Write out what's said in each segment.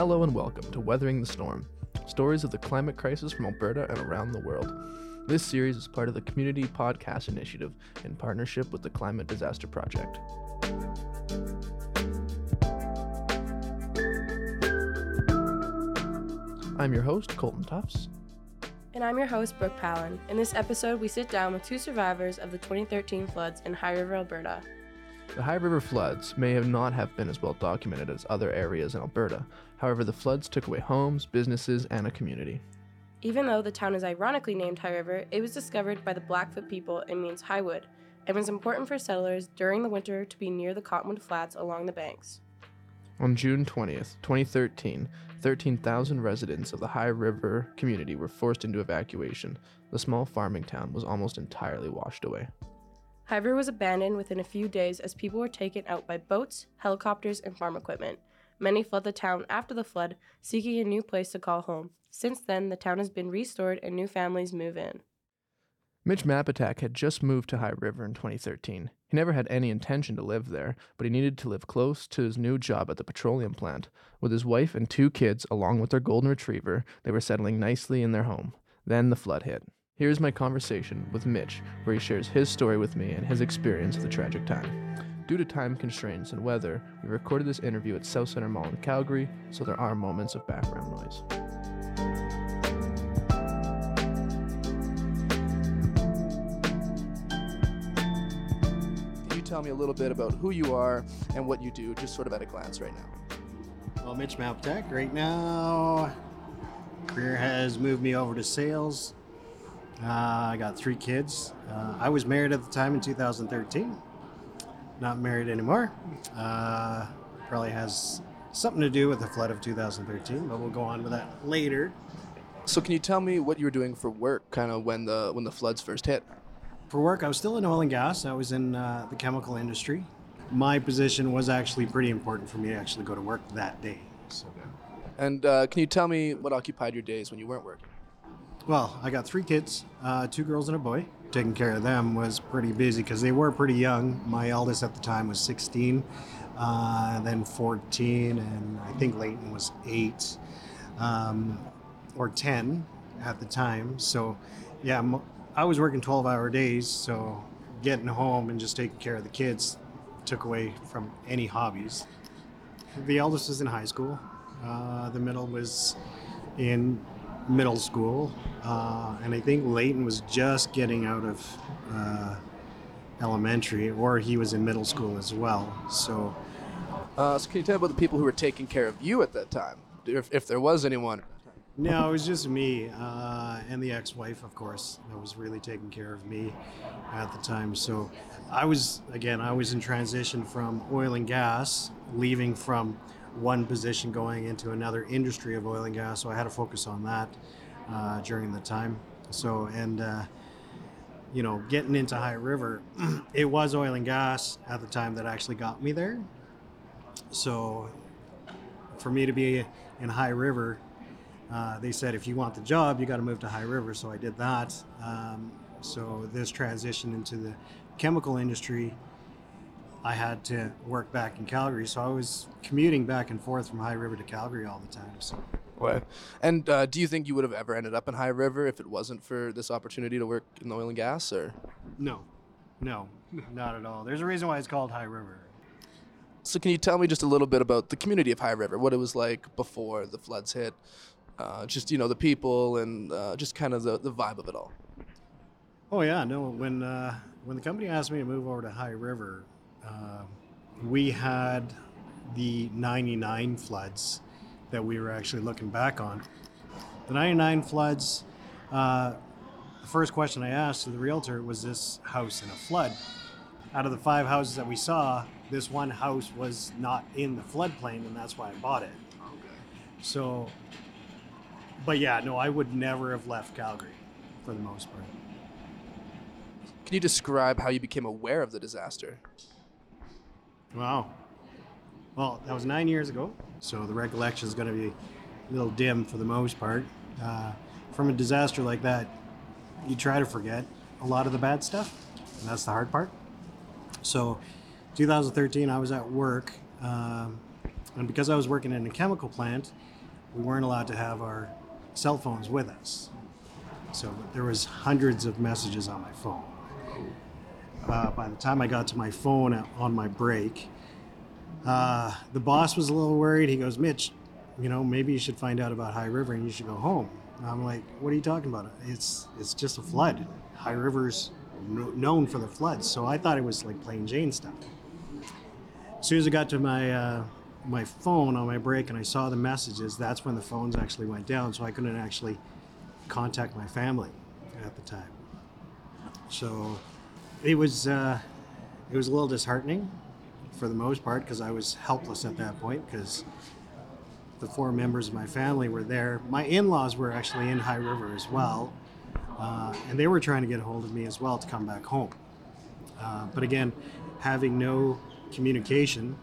Hello and welcome to Weathering the Storm stories of the climate crisis from Alberta and around the world. This series is part of the Community Podcast Initiative in partnership with the Climate Disaster Project. I'm your host, Colton Tuffs. And I'm your host, Brooke Palin. In this episode, we sit down with two survivors of the 2013 floods in High River, Alberta. The High River floods may have not have been as well documented as other areas in Alberta. However, the floods took away homes, businesses, and a community. Even though the town is ironically named High River, it was discovered by the Blackfoot people and means high wood, and was important for settlers during the winter to be near the cottonwood flats along the banks. On June 20th, 2013, 13,000 residents of the High River community were forced into evacuation. The small farming town was almost entirely washed away. River was abandoned within a few days as people were taken out by boats, helicopters, and farm equipment. Many fled the town after the flood, seeking a new place to call home. Since then, the town has been restored and new families move in. Mitch Mapatac had just moved to High River in 2013. He never had any intention to live there, but he needed to live close to his new job at the petroleum plant. With his wife and two kids, along with their golden retriever, they were settling nicely in their home. Then the flood hit. Here's my conversation with Mitch, where he shares his story with me and his experience of the tragic time. Due to time constraints and weather, we recorded this interview at South Centre Mall in Calgary, so there are moments of background noise. Can you tell me a little bit about who you are and what you do, just sort of at a glance right now? Well, Mitch Mapatac, right now, career has moved me over to sales uh, I got three kids. Uh, I was married at the time in 2013. Not married anymore. Uh, probably has something to do with the flood of 2013, but we'll go on with that later. So, can you tell me what you were doing for work, kind of when the when the floods first hit? For work, I was still in oil and gas. I was in uh, the chemical industry. My position was actually pretty important for me to actually go to work that day. So. And uh, can you tell me what occupied your days when you weren't working? Well, I got three kids, uh, two girls and a boy. Taking care of them was pretty busy because they were pretty young. My eldest at the time was 16, uh, then 14, and I think Leighton was eight um, or 10 at the time. So, yeah, I was working 12 hour days. So, getting home and just taking care of the kids took away from any hobbies. The eldest was in high school, uh, the middle was in middle school, uh, and I think Leighton was just getting out of uh, elementary, or he was in middle school as well. So, uh, so can you tell about the people who were taking care of you at that time, if, if there was anyone? No, it was just me uh, and the ex-wife, of course, that was really taking care of me at the time. So, I was again, I was in transition from oil and gas, leaving from one position going into another industry of oil and gas. So I had to focus on that uh, during the time. So, and, uh, you know, getting into High River, it was oil and gas at the time that actually got me there. So, for me to be in High River, uh, they said if you want the job, you got to move to High River. So I did that. Um, so this transition into the chemical industry I had to work back in Calgary, so I was commuting back and forth from High River to Calgary all the time. So. Right. And uh, do you think you would have ever ended up in High River if it wasn't for this opportunity to work in the oil and gas, or? No, no, not at all. There's a reason why it's called High River. So can you tell me just a little bit about the community of High River, what it was like before the floods hit, uh, just you know the people and uh, just kind of the, the vibe of it all. Oh yeah, no. When uh, when the company asked me to move over to High River, uh, we had the 99 floods that we were actually looking back on. The 99 floods, uh, the first question I asked to the realtor was this house in a flood? Out of the five houses that we saw, this one house was not in the floodplain, and that's why I bought it. Okay. So, but yeah, no, I would never have left Calgary for the most part. Can you describe how you became aware of the disaster? Wow. Well, that was nine years ago, so the recollection is going to be a little dim for the most part. Uh, from a disaster like that, you try to forget a lot of the bad stuff, and that's the hard part. So, 2013, I was at work, um, and because I was working in a chemical plant, we weren't allowed to have our cell phones with us. So there was hundreds of messages on my phone. Uh, by the time I got to my phone on my break, uh, the boss was a little worried. He goes, Mitch, you know, maybe you should find out about High River and you should go home. And I'm like, what are you talking about? It's it's just a flood. High River's known for the floods, so I thought it was like plain Jane stuff. As soon as I got to my uh, my phone on my break and I saw the messages, that's when the phones actually went down, so I couldn't actually contact my family at the time. So it was uh, it was a little disheartening for the most part because I was helpless at that point because the four members of my family were there. My in-laws were actually in High River as well, uh, and they were trying to get a hold of me as well to come back home. Uh, but again, having no communication,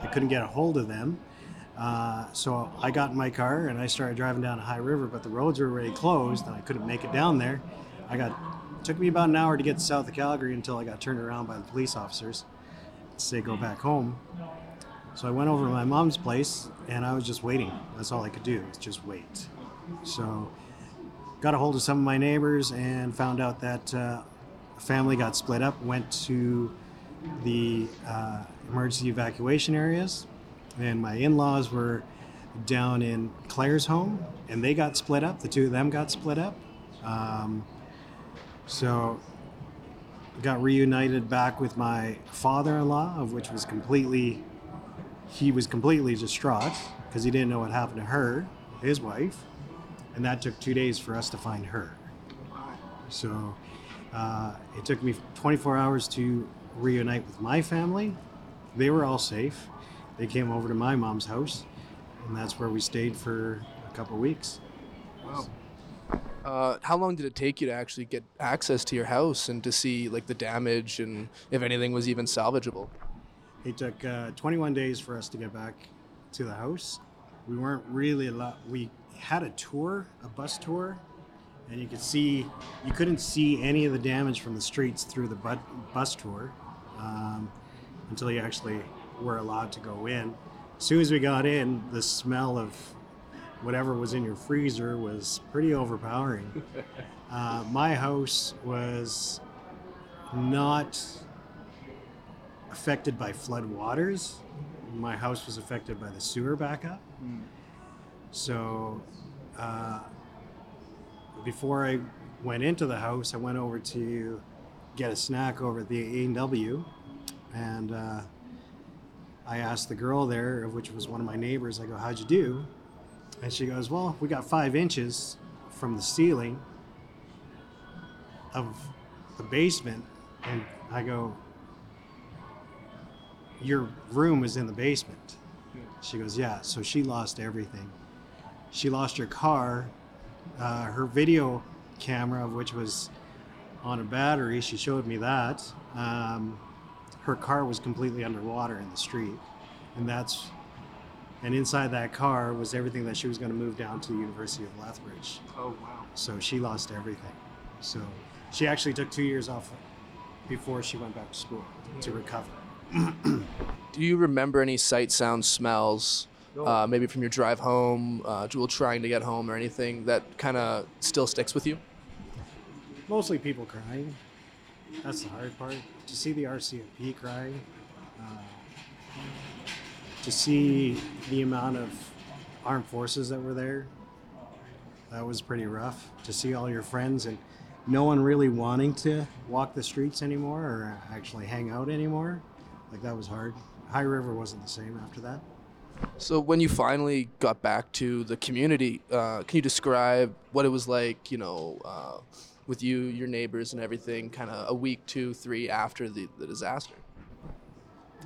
I couldn't get a hold of them. Uh, so I got in my car and I started driving down to High River, but the roads were already closed and I couldn't make it down there. I got took me about an hour to get south of Calgary until I got turned around by the police officers to say go back home. So I went over to my mom's place and I was just waiting. That's all I could do, was just wait. So got a hold of some of my neighbors and found out that uh, a family got split up, went to the uh, emergency evacuation areas, and my in-laws were down in Claresholm, and they got split up. The two of them got split up. Um, so got reunited back with my father-in-law, of which was completely he was completely distraught because he didn't know what happened to her, his wife, and that took two days for us to find her. So uh, it took me 24 hours to reunite with my family. They were all safe. They came over to my mom's house, and that's where we stayed for a couple weeks. Wow. Uh, how long did it take you to actually get access to your house and to see like the damage and if anything was even salvageable? It took uh, 21 days for us to get back to the house. We weren't really allowed. We had a tour, a bus tour, and you could see you couldn't see any of the damage from the streets through the bu- bus tour um, until you actually were allowed to go in. As soon as we got in, the smell of whatever was in your freezer was pretty overpowering. Uh, my house was not affected by flood waters. My house was affected by the sewer backup. Mm. So uh, before I went into the house, I went over to get a snack over at the A&W, and uh, I asked the girl there, which was one of my neighbors, I go, how'd you do? And she goes, well, we got five inches from the ceiling of the basement. And I go, your room is in the basement. She goes, yeah. So she lost everything. She lost her car, uh, her video camera, which was on a battery. She showed me that. Um, her car was completely underwater in the street, and that's and inside that car was everything that she was going to move down to the University of Lethbridge. Oh wow! So she lost everything. So she actually took two years off before she went back to school to recover. Do you remember any sight, sounds, smells, uh, maybe from your drive home, uh, Jewel trying to get home, or anything that kind of still sticks with you? Mostly people crying. That's the hard part. To see the RCMP crying, uh, to see the amount of armed forces that were there, that was pretty rough. To see all your friends and no one really wanting to walk the streets anymore or actually hang out anymore, like that was hard. High River wasn't the same after that. So when you finally got back to the community, uh, can you describe what it was like? You know, uh, with you, your neighbors, and everything, kind of a week, two, three after the, the disaster.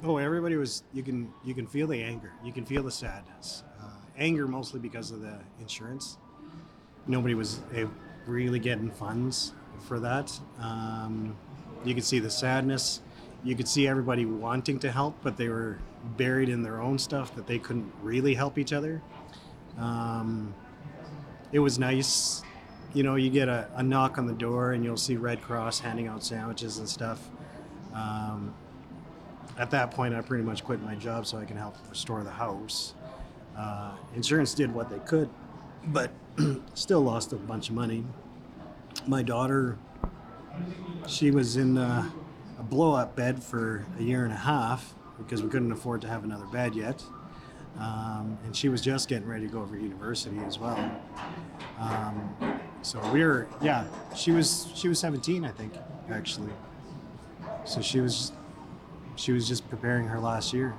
Oh, everybody was. You can you can feel the anger. You can feel the sadness. Uh, anger mostly because of the insurance. Nobody was uh, really getting funds for that. Um, you could see the sadness you could see everybody wanting to help, but they were buried in their own stuff that they couldn't really help each other. Um, it was nice. You know, you get a, a, knock on the door and you'll see Red Cross handing out sandwiches and stuff. Um, at that point, I pretty much quit my job so I can help restore the house. Uh, insurance did what they could, but still lost a bunch of money. My daughter, she was in uh, a blow up bed for a year and a half because we couldn't afford to have another bed yet. Um, and she was just getting ready to go over to university as well. Um, so we were, yeah, she was she was 17, I think, actually. So she was she was just preparing her last year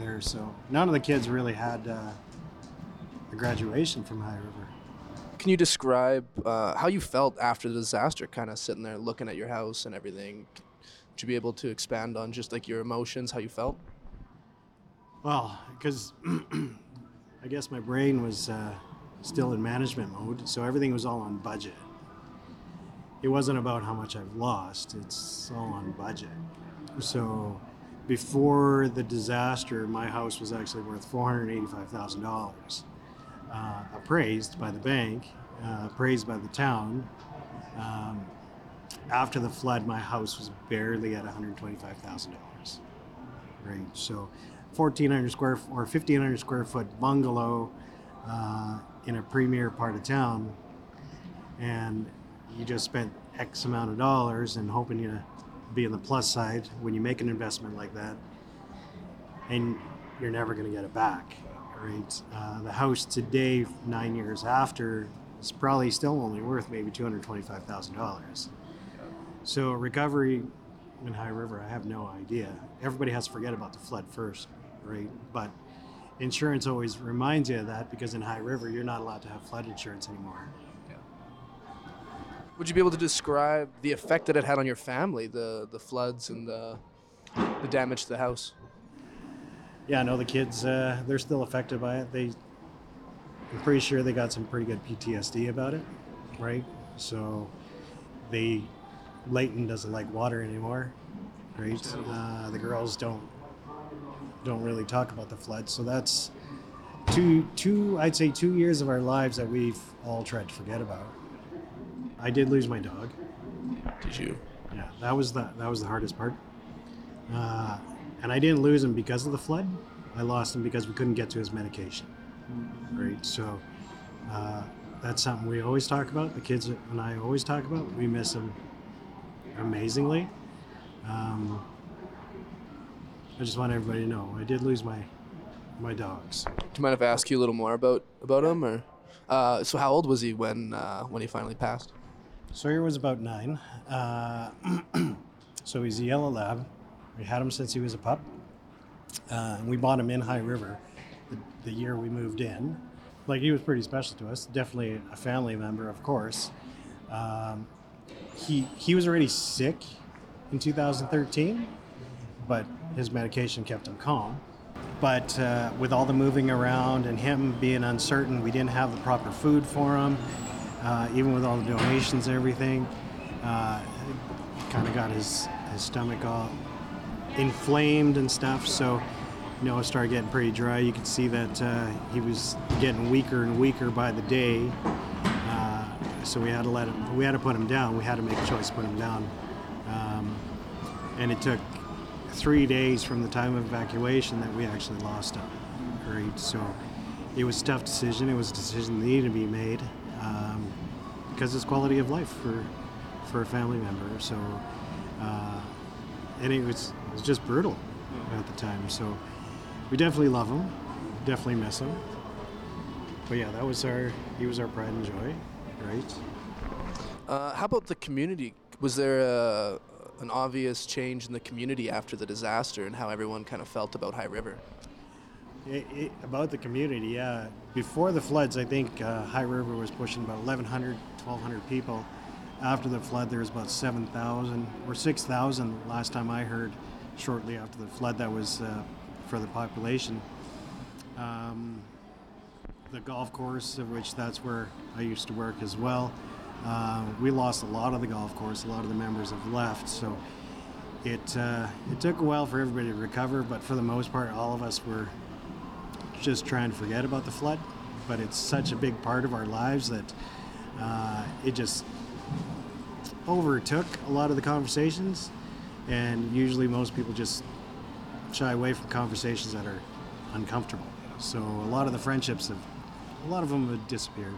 there. So none of the kids really had uh, a graduation from High River. Can you describe uh, how you felt after the disaster, kind of sitting there looking at your house and everything? Would you be able to expand on just like your emotions, how you felt? Well, because I guess my brain was uh, still in management mode, so everything was all on budget. It wasn't about how much I've lost, it's all on budget. So before the disaster, my house was actually worth $485,000, uh, appraised by the bank, uh, appraised by the town. Um, after the flood, my house was barely at $125,000. Right, so 1,400 square or 1,500 square foot bungalow uh, in a premier part of town, and you just spent X amount of dollars and hoping you be on the plus side when you make an investment like that, and you're never going to get it back, right? Uh, the house today, nine years after, is probably still only worth maybe two hundred twenty-five thousand dollars. So recovery in High River, I have no idea. Everybody has to forget about the flood first, right? But insurance always reminds you of that because in High River, you're not allowed to have flood insurance anymore. Would you be able to describe the effect that it had on your family, the the floods and the the damage to the house? Yeah, no, the kids, uh, they're still affected by it. They, I'm pretty sure they got some pretty good PTSD about it, right? So they, Leighton doesn't like water anymore, right? Uh, the girls don't don't really talk about the flood. So that's two two I'd say two years of our lives that we've all tried to forget about. I did lose my dog. Did you? Yeah, that was the that was the hardest part. Uh, and I didn't lose him because of the flood. I lost him because we couldn't get to his medication. Right. So uh, that's something we always talk about. The kids and I always talk about. We miss him amazingly. Um, I just want everybody to know I did lose my my dogs. Do you mind if I ask you a little more about about him, or uh, so how old was he when uh, when he finally passed? Sawyer was about nine. Uh, so he's a yellow lab. We had him since he was a pup. Uh, and we bought him in High River the, the year we moved in. Like he was pretty special to us. Definitely a family member, of course. Um, he he was already sick in 2013, but his medication kept him calm. But uh, with all the moving around and him being uncertain, we didn't have the proper food for him. Uh, even with all the donations and everything, uh, kind of got his, his stomach all inflamed and stuff. So, you know, it started getting pretty dry. You could see that uh, he was getting weaker and weaker by the day. Uh, so we had to let him. We had to put him down. We had to make a choice to put him down. Um, and it took three days from the time of evacuation that we actually lost him. Right. So it was a tough decision. It was a decision that needed to be made um, because it's quality of life for for a family member. So, uh, and it was it was just brutal at the time. So, we definitely love him, definitely miss him. But yeah, that was our he was our pride and joy, right? Uh, how about the community? Was there a, an obvious change in the community after the disaster and how everyone kind of felt about High River? It, it, about the community, yeah. Before the floods, I think uh, High River was pushing about 1,100, 1,200 people. After the flood, there was about 7,000 or 6,000 last time I heard. Shortly after the flood, that was uh, for the population. Um, the golf course, of which that's where I used to work as well. Uh, we lost a lot of the golf course. A lot of the members have left, so it uh, it took a while for everybody to recover. But for the most part, all of us were just trying to forget about the flood. But it's such a big part of our lives that uh, it just overtook a lot of the conversations. And usually, most people just shy away from conversations that are uncomfortable. So a lot of the friendships have, a lot of them have disappeared.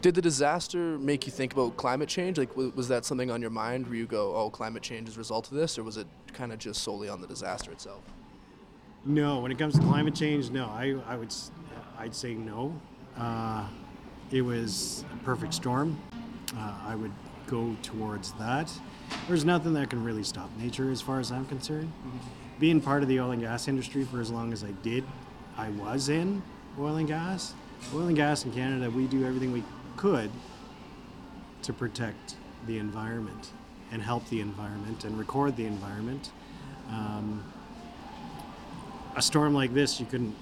Did the disaster make you think about climate change? Like, was that something on your mind where you go, "Oh, climate change is a result of this," or was it kind of just solely on the disaster itself? No, when it comes to climate change, no. I, I would I'd say no. Uh, it was a perfect storm. Uh, I would go towards that. There's nothing that can really stop nature, as far as I'm concerned. Being part of the oil and gas industry for as long as I did, I was in oil and gas. Oil and gas in Canada, we do everything we could to protect the environment and help the environment and record the environment. Um, a storm like this, you couldn't.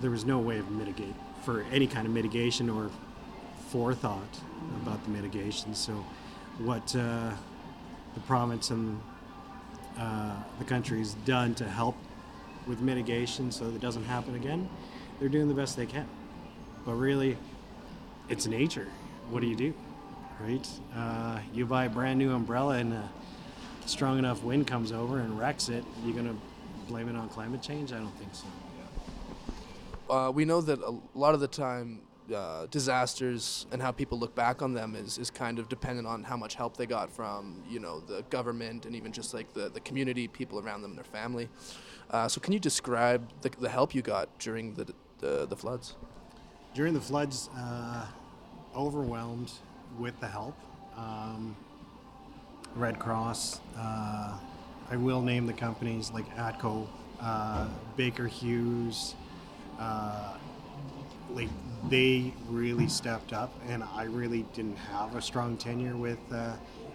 There was no way of mitigate for any kind of mitigation or forethought about the mitigation. So, what uh, the province and uh, the country's done to help with mitigation so that it doesn't happen again, they're doing the best they can. But really, it's nature. What do you do, right? Uh, you buy a brand new umbrella and a strong enough wind comes over and wrecks it. You're gonna blame it on climate change? I don't think so. Uh, we know that a lot of the time, uh, disasters and how people look back on them is, is kind of dependent on how much help they got from, you know, the government and even just like the, the community, people around them and their family. Uh, so, can you describe the, the help you got during the, the, the floods? During the floods, uh, overwhelmed with the help. Um, Red Cross. I will name the companies like Atco, uh, Baker Hughes. Uh, like they really stepped up, and I really didn't have a strong tenure with uh,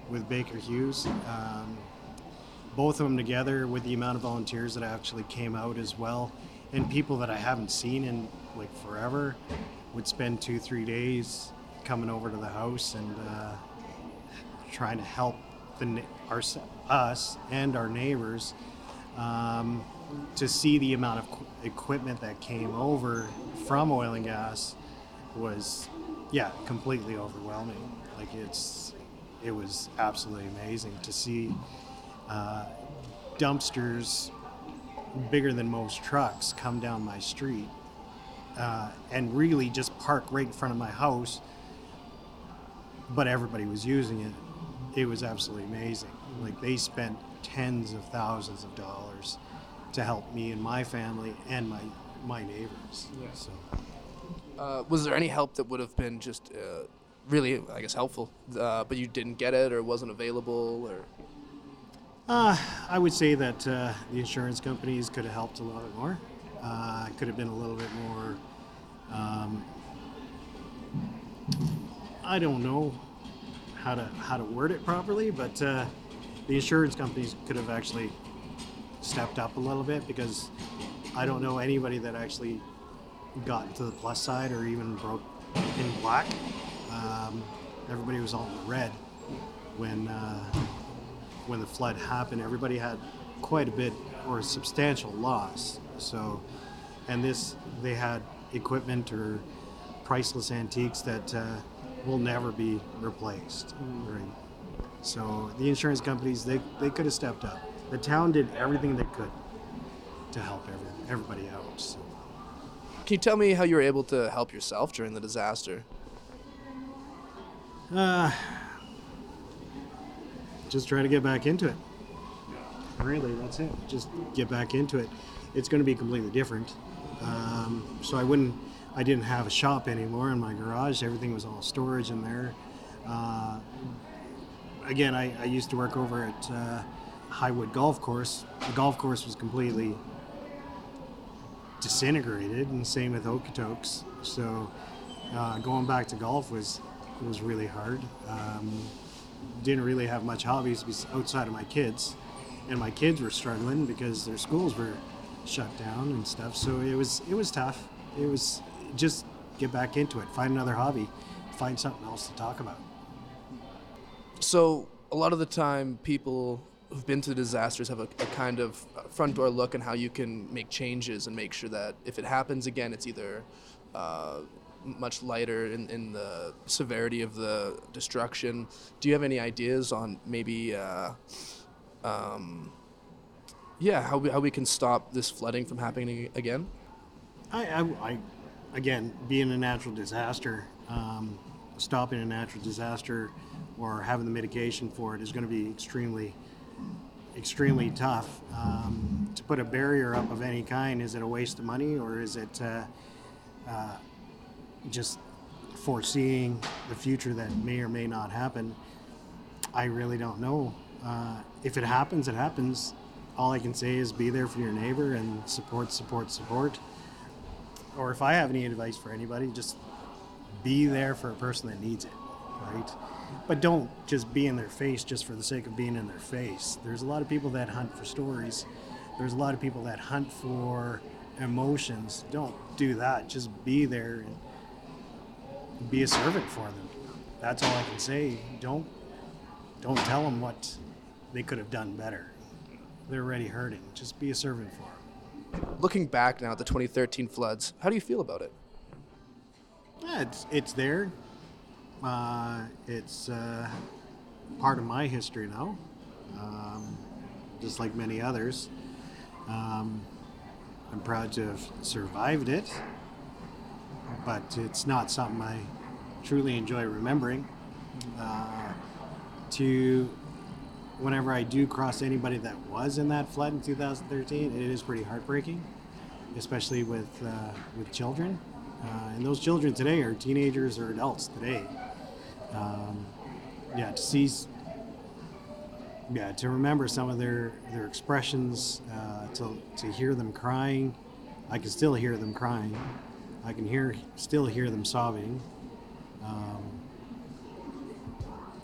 with Baker Hughes. Um, both of them together, with the amount of volunteers that actually came out as well, and people that I haven't seen in like forever, would spend two three days coming over to the house and uh, trying to help the our, us and our neighbors um, to see the amount of qu- equipment that came over from oil and gas was yeah completely overwhelming. Like it's it was absolutely amazing to see uh, dumpsters bigger than most trucks come down my street uh, and really just park right in front of my house but everybody was using it it was absolutely amazing like they spent tens of thousands of dollars to help me and my family and my my neighbors Yeah. so Uh, was there any help that would have been just uh, really, I guess, helpful, uh, but you didn't get it or wasn't available? Or Uh, I would say that uh, the insurance companies could have helped a little bit more. Uh, could have been a little bit more. Um, I don't know how to how to word it properly, but uh, the insurance companies could have actually stepped up a little bit because I don't know anybody that actually got to the plus side or even broke in black. Um, everybody was all in red when. Uh, when the flood happened, everybody had quite a bit or a substantial loss. So, and this, they had equipment or priceless antiques that uh, will never be replaced. Right. So the insurance companies, they, they could have stepped up. The town did everything they could to help every, everybody out. So. can you tell me how you were able to help yourself during the disaster? Uh, just try to get back into it. Really, that's it. Just get back into it. It's going to be completely different. Um, so I wouldn't. I didn't have a shop anymore in my garage. Everything was all storage in there. Uh, again, I, I used to work over at uh, Highwood Golf Course. The golf course was completely disintegrated, and same with Okotoks. So uh, going back to golf was was really hard. Um, didn't really have much hobbies outside of my kids, and my kids were struggling because their schools were shut down and stuff. So it was it was tough. It was just get back into it, find another hobby, find something else to talk about. So a lot of the time, people who've been to disasters have a, a kind of front door look on how you can make changes and make sure that if it happens again, it's either uh, much lighter in, in the severity of the destruction. Do you have any ideas on maybe, uh, um, yeah, how we, how we can stop this flooding from happening again? I, I, I again, being a natural disaster, um, stopping a natural disaster or having the mitigation for it is going to be extremely, extremely tough. Um, to put a barrier up of any kind, is it a waste of money or is it uh, uh, just foreseeing the future that may or may not happen? I really don't know. Uh, if it happens, it happens. All I can say is be there for your neighbor and support, support, support. Or if I have any advice for anybody, just be there for a person that needs it, right? But don't just be in their face just for the sake of being in their face. There's a lot of people that hunt for stories. There's a lot of people that hunt for emotions. Don't do that. Just be there and be a servant for them. That's all I can say. Don't don't tell them what they could have done better. They're already hurting. Just be a servant for them. Looking back now at the 2013 floods, how do you feel about it? Yeah, it's it's there. Uh, it's uh, part of my history now, um, just like many others. Um, I'm proud to have survived it, but it's not something I truly enjoy remembering. Uh, to whenever I do cross anybody that was in that flood in 2013, it is pretty heartbreaking, especially with uh, with children. Uh, and those children today are teenagers or adults today. Um, yeah, to see, yeah, to remember some of their their expressions, uh, to to hear them crying, I can still hear them crying. I can hear still hear them sobbing. Um,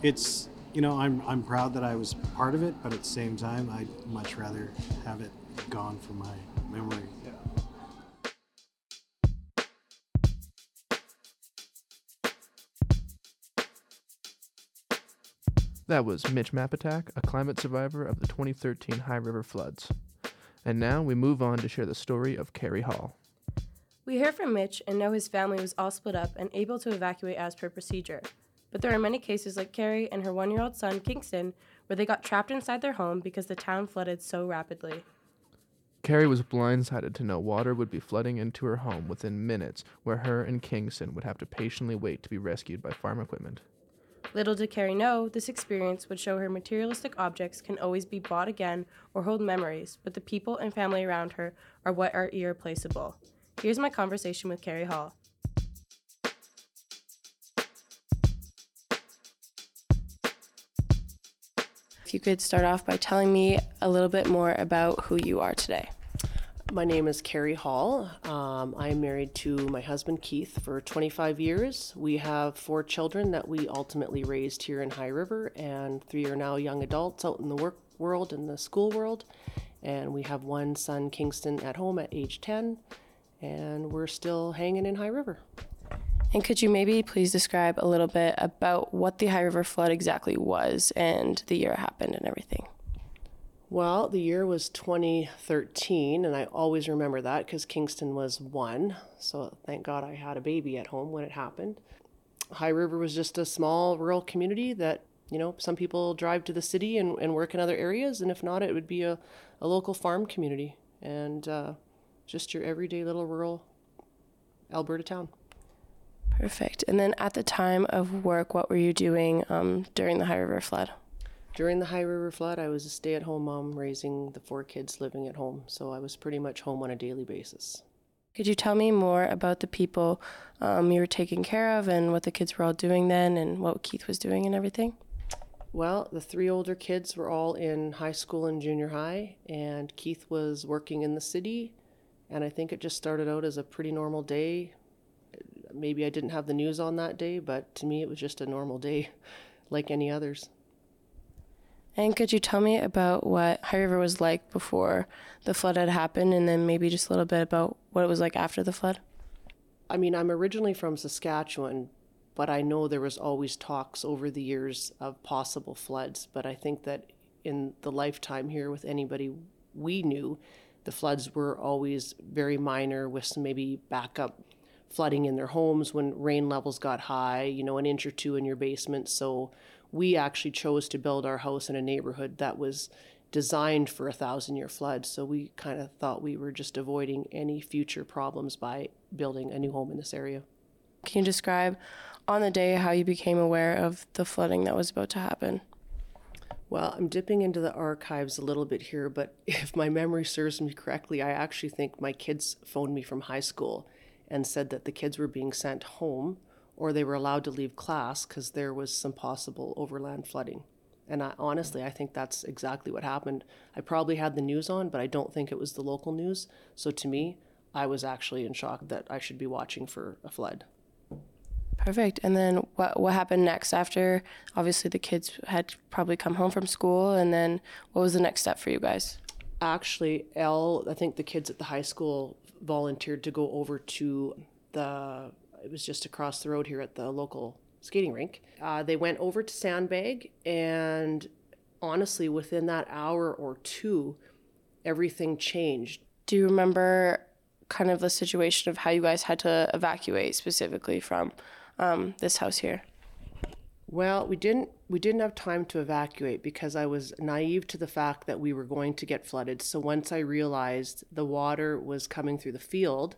it's you know I'm I'm proud that I was part of it, but at the same time I'd much rather have it gone from my memory. That was Mitch Mapatac, a climate survivor of the 2013 High River floods. And now we move on to share the story of Kari Hall. We hear from Mitch and know his family was all split up and able to evacuate as per procedure. But there are many cases like Kari and her one year old son, Kingston, where they got trapped inside their home because the town flooded so rapidly. Kari was blindsided to know water would be flooding into her home within minutes, where her and Kingston would have to patiently wait to be rescued by farm equipment. Little did Kari know, this experience would show her materialistic objects can always be bought again or hold memories, but the people and family around her are what are irreplaceable. Here's my conversation with Kari Hall. If you could start off by telling me a little bit more about who you are today. My name is Kari Hall. Um, I am married to my husband Keith for 25 years. We have four children that we ultimately raised here in High River, and three are now young adults out in the work world and the school world. And we have one son, Kingston, at home at age 10, and we're still hanging in High River. And could you maybe please describe a little bit about what the High River flood exactly was and the year it happened and everything? Well, the year was 2013, and I always remember that because Kingston was one. So thank God I had a baby at home when it happened. High River was just a small rural community that, you know, some people drive to the city and, and work in other areas, and if not, it would be a, a local farm community and uh, just your everyday little rural Alberta town. Perfect. And then at the time of work, what were you doing um, during the High River flood? During the High River flood, I was a stay at home mom raising the four kids living at home, so I was pretty much home on a daily basis. Could you tell me more about the people um, you were taking care of and what the kids were all doing then and what Keith was doing and everything? Well, the three older kids were all in high school and junior high, and Keith was working in the city. And I think it just started out as a pretty normal day. Maybe I didn't have the news on that day, but to me it was just a normal day like any others. And could you tell me about what High River was like before the flood had happened, and then maybe just a little bit about what it was like after the flood? I mean, I'm originally from Saskatchewan, but I know there was always talks over the years of possible floods. But I think that in the lifetime here with anybody we knew, the floods were always very minor with some maybe backup flooding in their homes when rain levels got high, you know, an inch or two in your basement. So we actually chose to build our house in a neighborhood that was designed for a thousand year flood. So we kind of thought we were just avoiding any future problems by building a new home in this area. Can you describe on the day how you became aware of the flooding that was about to happen? Well, I'm dipping into the archives a little bit here, but if my memory serves me correctly, I actually think my kids phoned me from high school and said that the kids were being sent home or they were allowed to leave class because there was some possible overland flooding. And I, honestly, I think that's exactly what happened. I probably had the news on, but I don't think it was the local news. So to me, I was actually in shock that I should be watching for a flood. Perfect. And then what what happened next after obviously the kids had probably come home from school and then what was the next step for you guys? Actually, Elle, I think the kids at the high school volunteered to go over to the it was just across the road here at the local skating rink. Uh, they went over to Sandbag, and honestly, within that hour or two, everything changed. Do you remember kind of the situation of how you guys had to evacuate specifically from um, this house here? Well, we didn't we didn't have time to evacuate because I was naive to the fact that we were going to get flooded. So once I realized the water was coming through the field,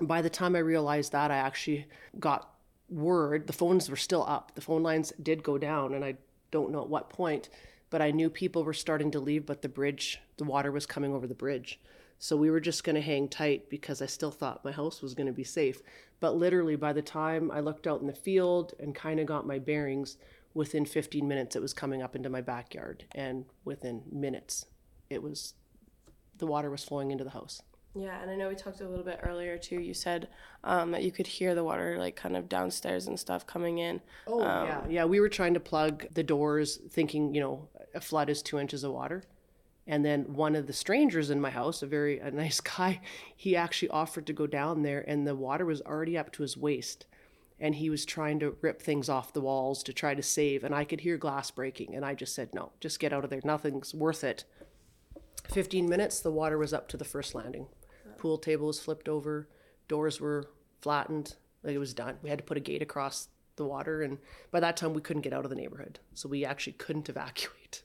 by the time I realized that, I actually got word. The phones were still up. The phone lines did go down, and I don't know at what point, but I knew people were starting to leave, but the bridge, the water was coming over the bridge. So we were just going to hang tight because I still thought my house was going to be safe. But literally, by the time I looked out in the field and kind of got my bearings, within 15 minutes, it was coming up into my backyard. And within minutes, it was the water was flowing into the house. Yeah, and I know we talked a little bit earlier too. You said um, that you could hear the water like kind of downstairs and stuff coming in. Oh um, yeah, yeah. We were trying to plug the doors, thinking you know a flood is two inches of water, and then one of the strangers in my house, a very a nice guy, he actually offered to go down there, and the water was already up to his waist, and he was trying to rip things off the walls to try to save, and I could hear glass breaking, and I just said no, just get out of there. Nothing's worth it. 15 minutes, the water was up to the first landing pool table was flipped over, doors were flattened. Like it was done. We had to put a gate across the water, and by that time we couldn't get out of the neighborhood, so we actually couldn't evacuate.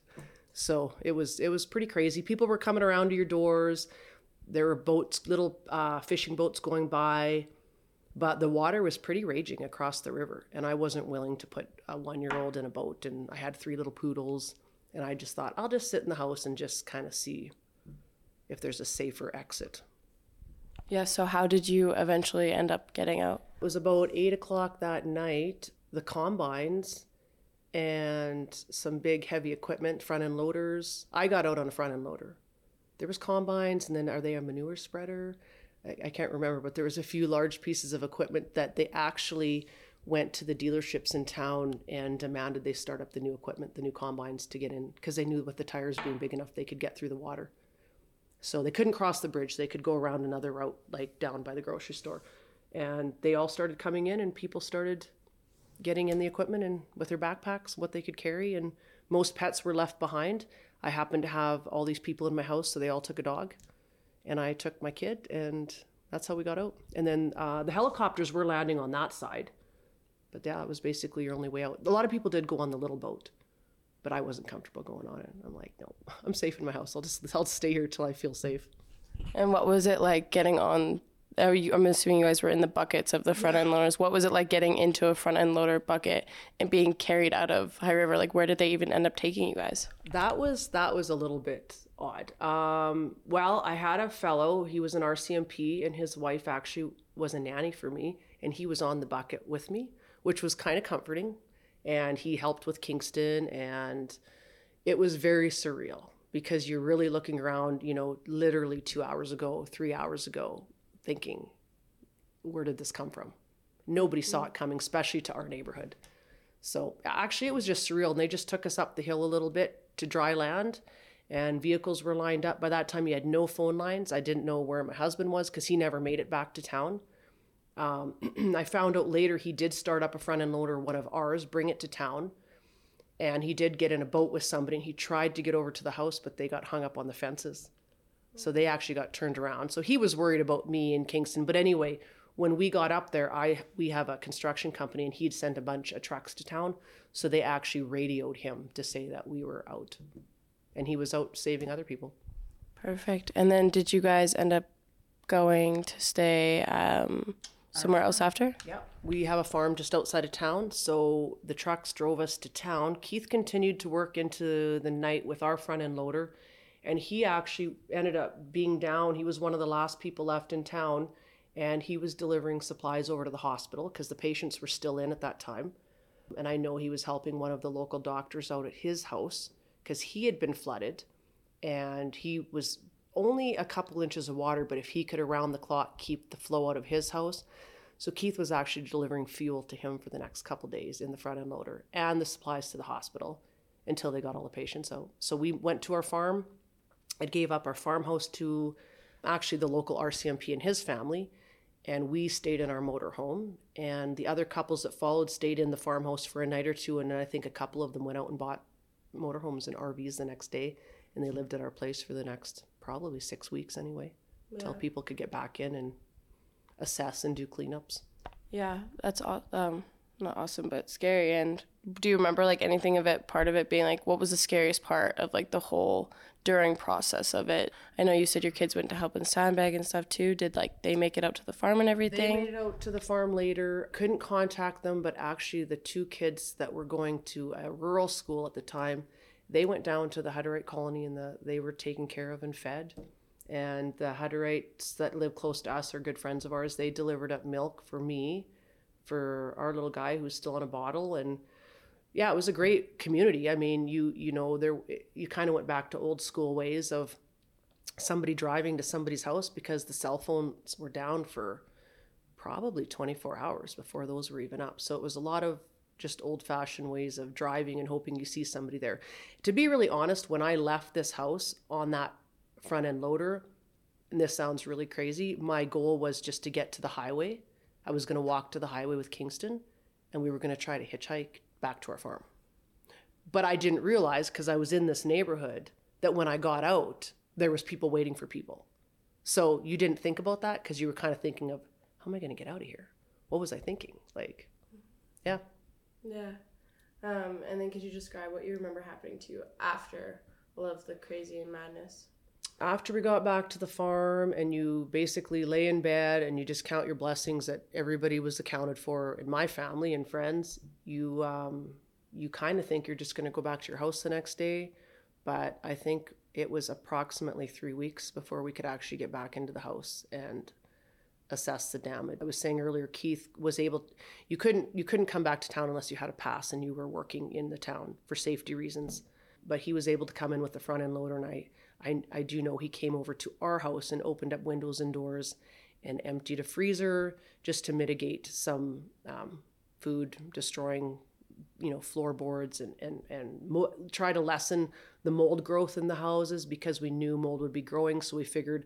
So it was it was pretty crazy. People were coming around to your doors. There were boats, little uh, fishing boats going by, but the water was pretty raging across the river, and I wasn't willing to put a one year old in a boat. And I had three little poodles, and I just thought I'll just sit in the house and just kind of see if there's a safer exit. Yeah, so how did you eventually end up getting out? It was about eight o'clock that night. The combines and some big heavy equipment, front end loaders. I got out on a front end loader. There was combines, and then are they a manure spreader? I, I can't remember, but there was a few large pieces of equipment that they actually went to the dealerships in town and demanded they start up the new equipment, the new combines to get in, because they knew with the tires being big enough, they could get through the water. So they couldn't cross the bridge. They could go around another route, like down by the grocery store. And they all started coming in, and people started getting in the equipment and with their backpacks, what they could carry. And most pets were left behind. I happened to have all these people in my house, so they all took a dog. And I took my kid, and that's how we got out. And then uh, the helicopters were landing on that side. But yeah, it was basically your only way out. A lot of people did go on the little boat but I wasn't comfortable going on it. I'm like, no, I'm safe in my house. I'll just I'll stay here till I feel safe. And what was it like getting on? You, I'm assuming you guys were in the buckets of the front end loaders. What was it like getting into a front end loader bucket and being carried out of High River? Like, where did they even end up taking you guys? That was that was a little bit odd. Um, well, I had a fellow. He was an RCMP, and his wife actually was a nanny for me, and he was on the bucket with me, which was kind of comforting and he helped with Kingston and it was very surreal because you're really looking around, you know, literally 2 hours ago, 3 hours ago thinking where did this come from? Nobody saw it coming, especially to our neighborhood. So actually, it was just surreal. And they just took us up the hill a little bit to dry land, and vehicles were lined up. By that time, he had no phone lines. I didn't know where my husband was because he never made it back to town. Um, I found out later he did start up a front end loader, one of ours, bring it to town. And he did get in a boat with somebody and he tried to get over to the house, but they got hung up on the fences. So they actually got turned around. So he was worried about me in Kingston. But anyway, when we got up there, I we have a construction company and he'd sent a bunch of trucks to town. So they actually radioed him to say that we were out. and he was out saving other people. Perfect. And then did you guys end up going to stay um, somewhere else after? Yeah. We have a farm just outside of town, so the trucks drove us to town. Keith continued to work into the night with our front end loader, and he actually ended up being down. He was one of the last people left in town, and he was delivering supplies over to the hospital because the patients were still in at that time. And I know he was helping one of the local doctors out at his house because he had been flooded and he was only a couple inches of water, but if he could around the clock keep the flow out of his house. So Keith was actually delivering fuel to him for the next couple days in the front end loader and the supplies to the hospital until they got all the patients out. So we went to our farm. I gave up our farmhouse to actually the local RCMP and his family and we stayed in our motorhome and the other couples that followed stayed in the farmhouse for a night or two and i think a couple of them went out and bought motorhomes and rvs the next day and they lived at our place for the next probably six weeks anyway until people could get back in and assess and do cleanups. Yeah, that's aw- um not awesome, but scary. And do you remember like anything of it? Part of it being like, what was the scariest part of like the whole during process of it? I know you said your kids went to help in sandbag and stuff too. Did like they make it out to the farm and everything? They made it out to the farm later. Couldn't contact them, but actually, the two kids that were going to a rural school at the time, they went down to the Hutterite colony and the, they were taken care of and fed. And the Hutterites that live close to us are good friends of ours. They delivered up milk for me, for our little guy who's still on a bottle, and yeah, it was a great community. I mean, you you know there you kind of went back to old school ways of somebody driving to somebody's house because the cell phones were down for probably 24 hours before those were even up. So it was a lot of just old fashioned ways of driving and hoping you see somebody there. To be really honest, when I left this house on that front end loader, and this sounds really crazy, my goal was just to get to the highway. I was going to walk to the highway with Kingston and we were going to try to hitchhike back to our farm. But I didn't realize because I was in this neighborhood that when I got out, there was people waiting for people. So you didn't think about that because you were kind of thinking of how am I going to get out of here? What was I thinking? Like, yeah. Yeah. Um, and then could you describe what you remember happening to you after all of the crazy and madness? After we got back to the farm and you basically lay in bed and you just count your blessings that everybody was accounted for in my family and friends, you um, you kind of think you're just going to go back to your house the next day. But I think it was approximately three weeks before we could actually get back into the house and assess the damage. I was saying earlier, Keith was able. You couldn't you couldn't come back to town unless you had a pass and you were working in the town for safety reasons. But he was able to come in with the front end loader, and I I, I do know he came over to our house and opened up windows and doors and emptied a freezer just to mitigate some um, food destroying you know floorboards and and and mo- try to lessen the mold growth in the houses because we knew mold would be growing. So we figured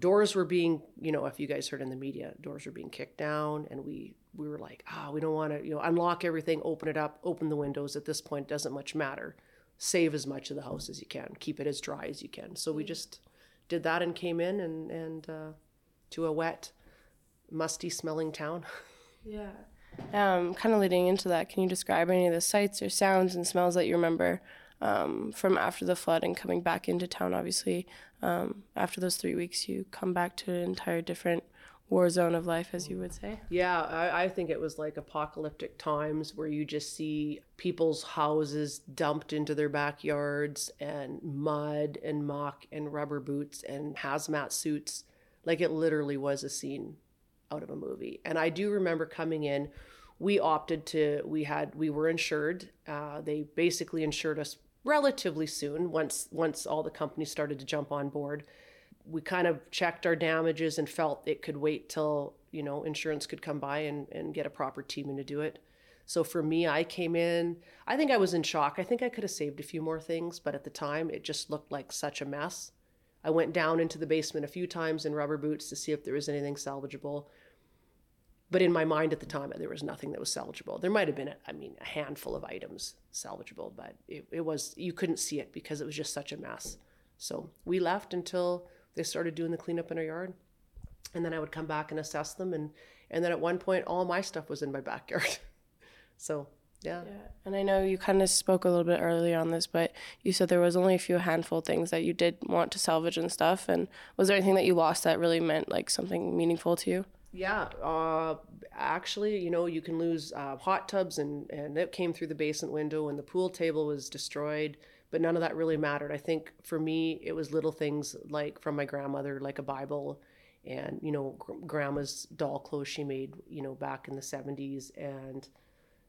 doors were being you know if you guys heard in the media doors were being kicked down and we we were like ah we don't want to you know unlock everything open it up open the windows. At this point doesn't much matter save as much of the house as you can keep it as dry as you can so we just did that and came in and and uh, to a wet musty smelling town Yeah. Um, kind of leading into that, can you describe any of the sights or sounds and smells that you remember um, from after the flood and coming back into town? Obviously, um, after those three weeks, you come back to an entire different war zone of life, as you would say. Yeah, I, I think it was like apocalyptic times where you just see people's houses dumped into their backyards and mud and muck and rubber boots and hazmat suits. Like it literally was a scene out of a movie. And I do remember coming in. We opted to. We had. We were insured. Uh, they basically insured us relatively soon. Once once all the companies started to jump on board we kind of checked our damages and felt it could wait till you know insurance could come by and, and get a proper team in to do it. So for me i came in i think i was in shock. I think i could have saved a few more things but at the time it just looked like such a mess. I went down into the basement a few times in rubber boots to see if there was anything salvageable. But in my mind at the time there was nothing that was salvageable. There might have been i mean a handful of items salvageable but it, it was you couldn't see it because it was just such a mess. So we left until they started doing the cleanup in our yard and then i would come back and assess them and and then at one point all my stuff was in my backyard so Yeah. Yeah, and I know you kind of spoke a little bit earlier on this, but you said there was only a few handful of things that you did want to salvage and stuff. And was there anything that you lost that really meant like something meaningful to you? Yeah, uh, actually, you know, you can lose uh, hot tubs, and and it came through the basement window, and the pool table was destroyed. But none of that really mattered. I think for me, it was little things like from my grandmother, like a Bible, and you know, gr- grandma's doll clothes she made, you know, back in the '70s, and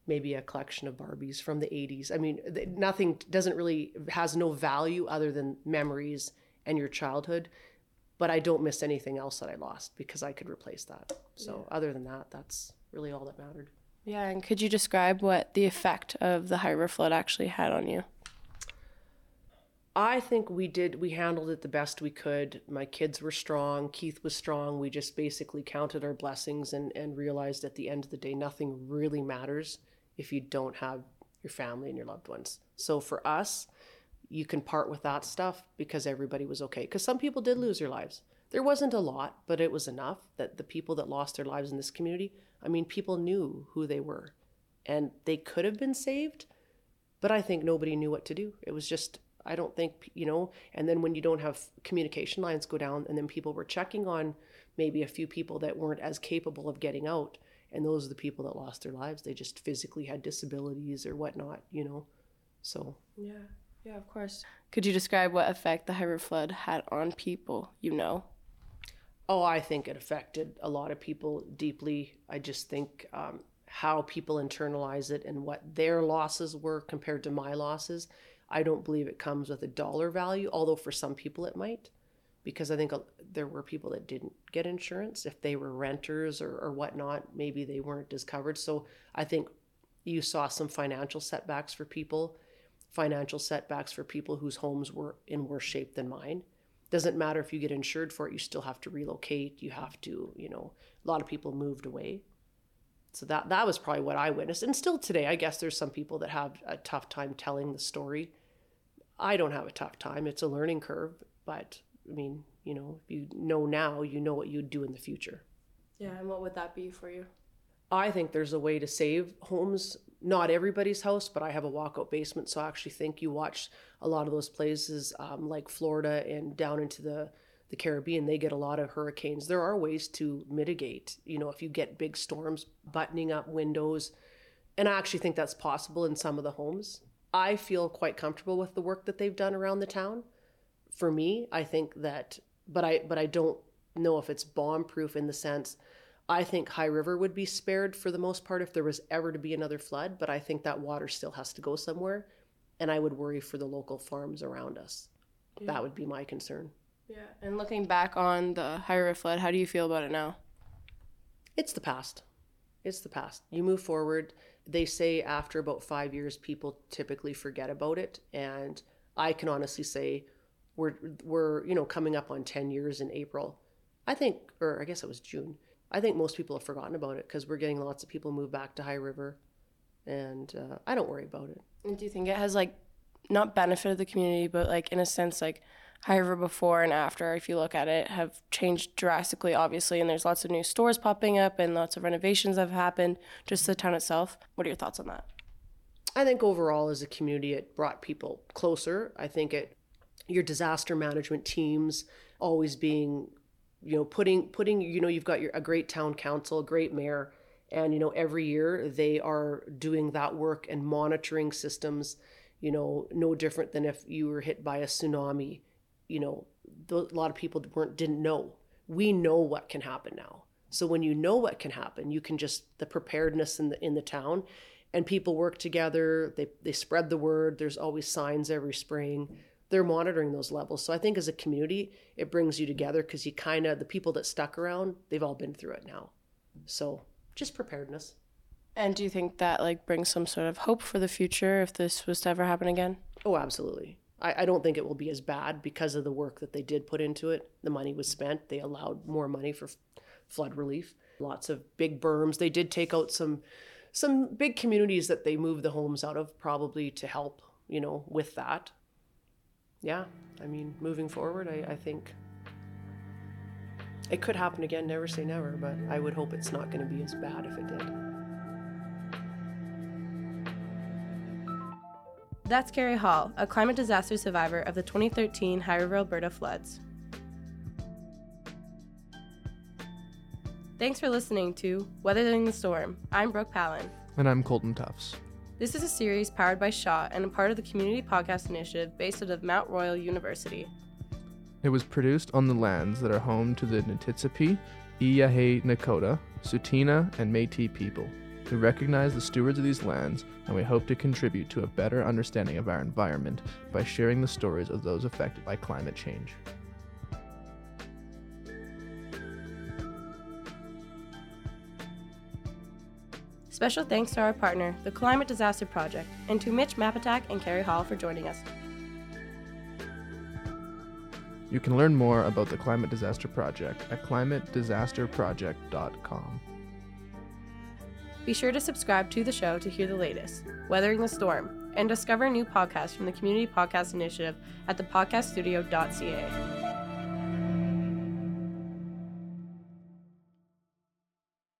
maybe a collection of Barbies from the '80s. I mean, th- nothing doesn't really has no value other than memories and your childhood but I don't miss anything else that I lost because I could replace that. So other than that, that's really all that mattered. Yeah, and could you describe what the effect of the High flood actually had on you? I think we did we handled it the best we could. My kids were strong, Keith was strong. We just basically counted our blessings and, and realized at the end of the day nothing really matters if you don't have your family and your loved ones. So for us, you can part with that stuff because everybody was okay. Because some people did lose their lives. There wasn't a lot, but it was enough that the people that lost their lives in this community, I mean, people knew who they were and they could have been saved, but I think nobody knew what to do. It was just, I don't think, you know, and then when you don't have communication lines go down and then people were checking on maybe a few people that weren't as capable of getting out. And those are the people that lost their lives. They just physically had disabilities or whatnot, you know. So Yeah, yeah, of course. Could you describe what effect the High flood had on people you know? Oh, I think it affected a lot of people deeply. I just think um, how people internalize it and what their losses were compared to my losses. I don't believe it comes with a dollar value, although for some people it might, because I think there were people that didn't get insurance. If they were renters or, or whatnot, maybe they weren't as covered. So I think you saw some financial setbacks for people, financial setbacks for people whose homes were in worse shape than mine doesn't matter if you get insured for it you still have to relocate you have to you know a lot of people moved away so that that was probably what i witnessed and still today i guess there's some people that have a tough time telling the story i don't have a tough time it's a learning curve but i mean you know if you know now you know what you'd do in the future Yeah, and what would that be for you? I think there's a way to save homes. Not everybody's house, but I have a walkout basement, so I actually think you watch a lot of those places um, like Florida and down into the the Caribbean. They get a lot of hurricanes. There are ways to mitigate. You know, if you get big storms, buttoning up windows, and I actually think that's possible in some of the homes. I feel quite comfortable with the work that they've done around the town. For me, I think that, but I but I don't know if it's bomb proof in the sense. I think High River would be spared for the most part if there was ever to be another flood, but I think that water still has to go somewhere. And I would worry for the local farms around us. That would be my concern. Yeah, and looking back on the High River flood, how do you feel about it now? It's the past. It's the past. You move forward. They say after about five years, people typically forget about it. And I can honestly say we're, we're you know, coming up on 10 years in April. I think, or I guess it was June. I think most people have forgotten about it because we're getting lots of people move back to High River. And uh, I don't worry about it. And do you think it has like not benefited the community, but like in a sense, like River before and after, if you look at it, have changed drastically, obviously. And there's lots of new stores popping up and lots of renovations have happened. Just the town itself. What are your thoughts on that? I think overall as a community, it brought people closer. I think it, your disaster management teams always being, you know, putting putting, you know, you've got your a great town council, a great mayor, and you know every year they are doing that work and monitoring systems. You know, no different than if you were hit by a tsunami. You know, a lot of people weren't didn't know. We know what can happen now. So when you know what can happen, you can just the preparedness in the in the town and people work together they, they spread the word there's always signs every spring they're monitoring those levels so i think as a community it brings you together because you kind of the people that stuck around they've all been through it now so just preparedness And do you think that like brings some sort of hope for the future if this was to ever happen again? oh absolutely I, I don't think it will be as bad because of the work that they did put into it. The money was spent. They allowed more money for f- flood relief. Lots of big berms. They did take out some some big communities that they moved the homes out of probably to help you know with that. Yeah i mean moving forward i, I think it could happen again. Never say never but i would hope it's not going to be as bad if it did That's Kari Hall, a climate disaster survivor of the 2013 High River, Alberta floods. Thanks for listening to Weathering the Storm. I'm Brooke Palin. And I'm Colton Tuffs. This is a series powered by Shaw and a part of the Community Podcast Initiative based out of Mount Royal University. It was produced on the lands that are home to the Niitsitapi, Iyahe Nakota, Tsuut'ina, and Métis people. We recognize the stewards of these lands, and we hope to contribute to a better understanding of our environment by sharing the stories of those affected by climate change. Special thanks to our partner, the Climate Disaster Project, and to Mitch Mapatac and Kari Hall for joining us. You can learn more about the Climate Disaster Project at climatedisasterproject.com. Be sure to subscribe to the show to hear the latest, Weathering the Storm, and discover new podcasts from the Community Podcast Initiative at thepodcaststudio.ca.